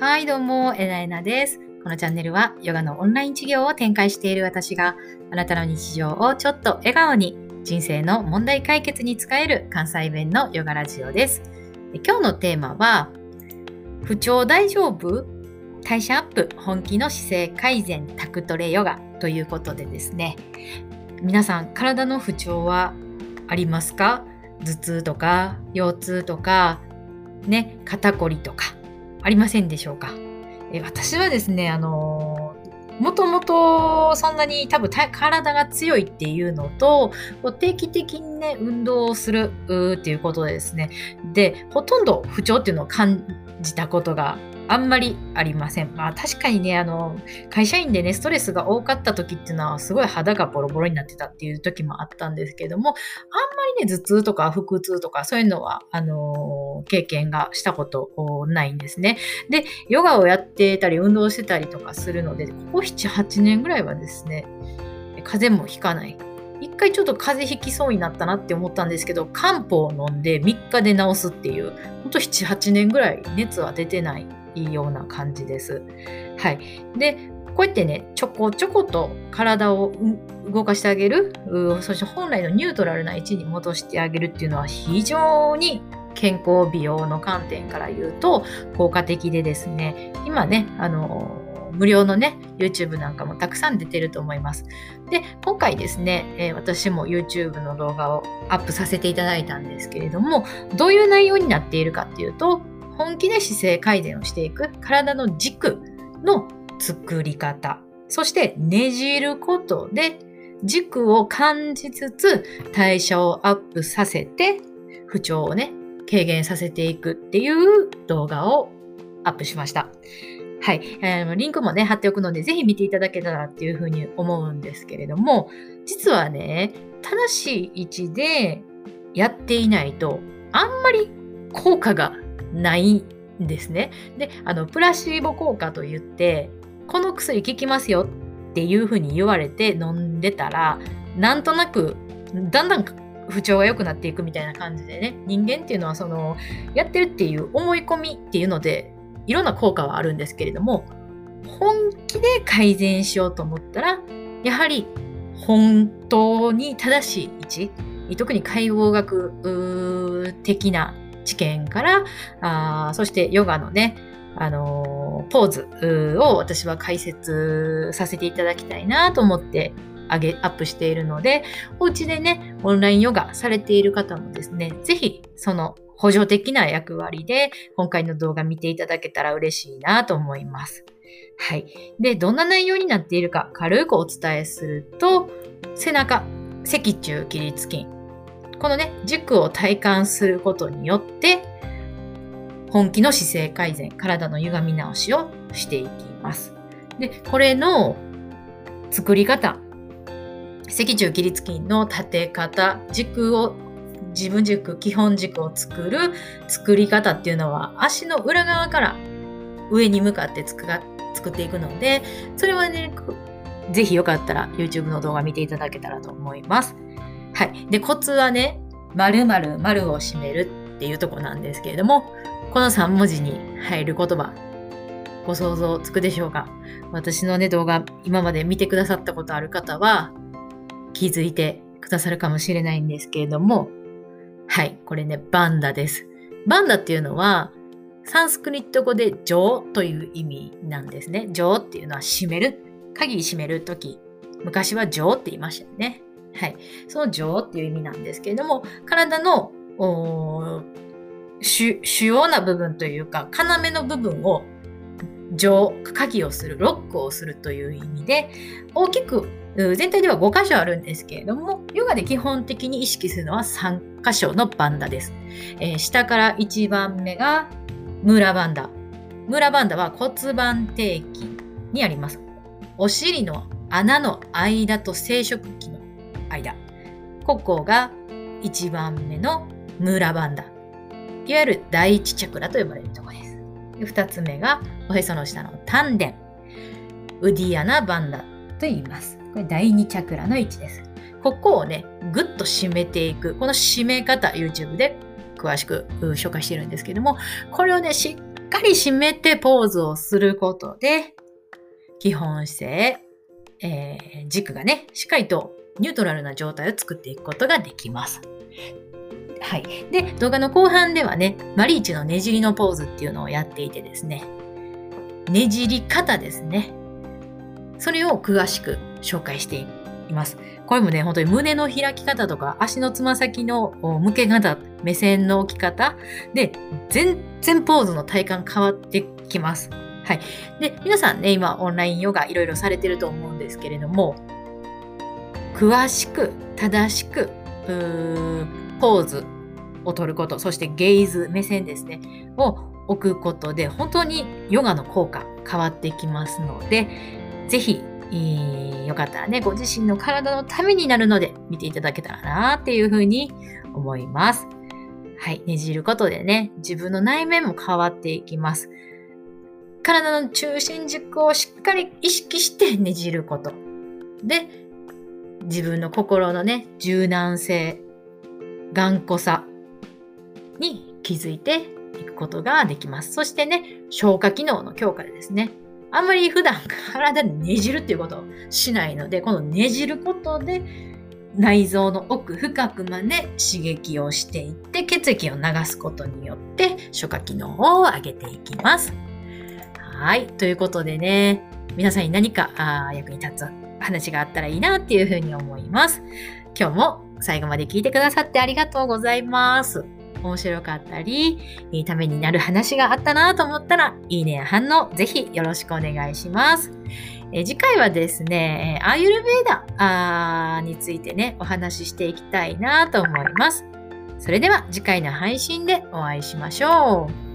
はい、どうも、えなえなです。このチャンネルは、ヨガのオンライン授業を展開している私が、あなたの日常をちょっと笑顔に、人生の問題解決に使える関西弁のヨガラジオです。今日のテーマは、不調大丈夫？代謝アップ、本気の姿勢改善、タクトレヨガ？ということでですね、皆さん、体の不調はありますか？頭痛とか、腰痛とか、ね、肩こりとか、ありませんでしょうか？え私はですね、あのもともとそんなに多分体が強いっていうのと、定期的にね、運動をするっていうことでですね、で、ほとんど不調っていうのを感じたことがあんまりありません。まあ確かにね、あの、会社員でね、ストレスが多かった時っていうのは、すごい肌がボロボロになってたっていう時もあったんですけども、あんまりね、頭痛とか腹痛とかそういうのは、あの経験がしたことないんですね。で、ヨガをやってたり、運動してたりとかするので、ここ7、8年ぐらいはですね、風邪もひかない。一回ちょっと風邪ひきそうになったなって思ったんですけど、漢方を飲んで3日で治すっていう、ほんと7、8年ぐらい熱は出てないいいような感じです。はい。で、こうやってね、ちょこちょこと体を動かしてあげる、そして本来のニュートラルな位置に戻してあげるっていうのは非常に健康美容の観点から言うと効果的でですね、今ね、あの、無料のね、YouTube なんかもたくさん出てると思います。で、今回ですね、えー、私も YouTube の動画をアップさせていただいたんですけれども、どういう内容になっているかっていうと、本気で姿勢改善をしていく体の軸の作り方、そしてねじることで軸を感じつつ代謝をアップさせて不調をね、軽減させていくっていう動画をアップしました。はい、えー。リンクもね、貼っておくので、ぜひ見ていただけたらっていうふうに思うんですけれども、実はね、正しい位置でやっていないと、あんまり効果がないんですね。で、あの、プラシーボ効果といって、この薬効きますよっていうふうに言われて飲んでたら、なんとなく、だんだん不調が良くなっていくみたいな感じでね、人間っていうのはその、やってるっていう思い込みっていうので、いろんな効果はあるんですけれども、本気で改善しようと思ったら、やはり本当に正しい位置、特に解剖学的な知見からあそしてヨガのね、あの、ポーズを私は解説させていただきたいなと思って上げ、アップしているので、お家でね、オンラインヨガされている方もですね、ぜひその補助的な役割で今回の動画見ていただけたら嬉しいなと思います。はい。で、どんな内容になっているか軽くお伝えすると、背中、脊柱起立筋、このね、軸を体感することによって、本気の姿勢改善、体の歪み直しをしていきます。で、これの作り方、脊柱起立筋の立て方、軸を、自分軸、基本軸を作る作り方っていうのは、足の裏側から上に向かって作っていくので、それはね、ぜひよかったら YouTube の動画見ていただけたらと思います。はい。で、コツはね、〇〇〇を締めるっていうとこなんですけれども、この3文字に入る言葉、ご想像つくでしょうか？私のね、動画、今まで見てくださったことある方は、気づいてくださるかもしれないんですけれども、はい、これね、バンダです。バンダっていうのは、サンスクリット語でジョーという意味なんですね。ジョーっていうのは閉める。鍵閉めるとき、昔はジョーって言いましたよね。はい。その情っていう意味なんですけれども、体の主要な部分というか、要の部分を情、鍵をする、ロックをするという意味で、大きく、全体では5箇所あるんですけれども、ヨガで基本的に意識するのは3箇所のバンダです。えー、下から1番目がムラバンダ。ムラバンダは骨盤底筋にあります。お尻の穴の間と生殖器の間。ここが1番目のムーラバンダ。いわゆる第一チャクラと呼ばれるところです。2つ目がおへその下の丹田。ウディアナバンダと言います。これ第2チャクラの位置です。ここをね、ぐっと締めていく。この締め方、YouTube で詳しく紹介してるんですけども、これをね、しっかり締めてポーズをすることで、基本姿勢、えー、軸がね、しっかりとニュートラルな状態を作っていくことができます。はい。で、動画の後半ではね、マリーチのねじりのポーズっていうのをやっていてですね、ねじり方ですね。それを詳しく紹介しています。これもね、本当に胸の開き方とか、足のつま先の向け方、目線の置き方で、全然ポーズの体感変わってきます。はい。で、皆さんね、今オンラインヨガいろいろされてると思うんですけれども、詳しく、正しく、ポーズを取ること、そしてゲイズ、目線ですね、を置くことで、本当にヨガの効果変わってきますので、ぜひ、えー、よかったらね、ご自身の体のためになるので、見ていただけたらなっていうふうに思います。はい、ねじることでね、自分の内面も変わっていきます。体の中心軸をしっかり意識してねじること。で、自分の心のね、柔軟性、頑固さに気づいていくことができます。そしてね、消化機能の強化でですね、あんまり普段体でねじるっていうことをしないので、このねじることで内臓の奥深くまで刺激をしていって血液を流すことによって消化機能を上げていきます。はい。ということでね、皆さんに何かあ役に立つ話があったらいいなっていうふうに思います。今日も最後まで聞いてくださってありがとうございます。面白かったり、いいためになる話があったなと思ったら、いいねや反応、ぜひよろしくお願いします。え次回はですね、アーユルベーダについてね、お話ししていきたいなと思います。それでは次回の配信でお会いしましょう。